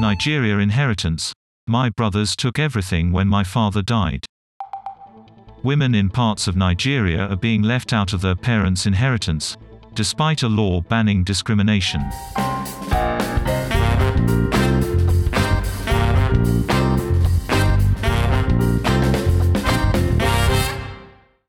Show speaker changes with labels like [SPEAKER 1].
[SPEAKER 1] Nigeria inheritance. My brothers took everything when my father died. Women in parts of Nigeria are being left out of their parents' inheritance, despite a law banning discrimination.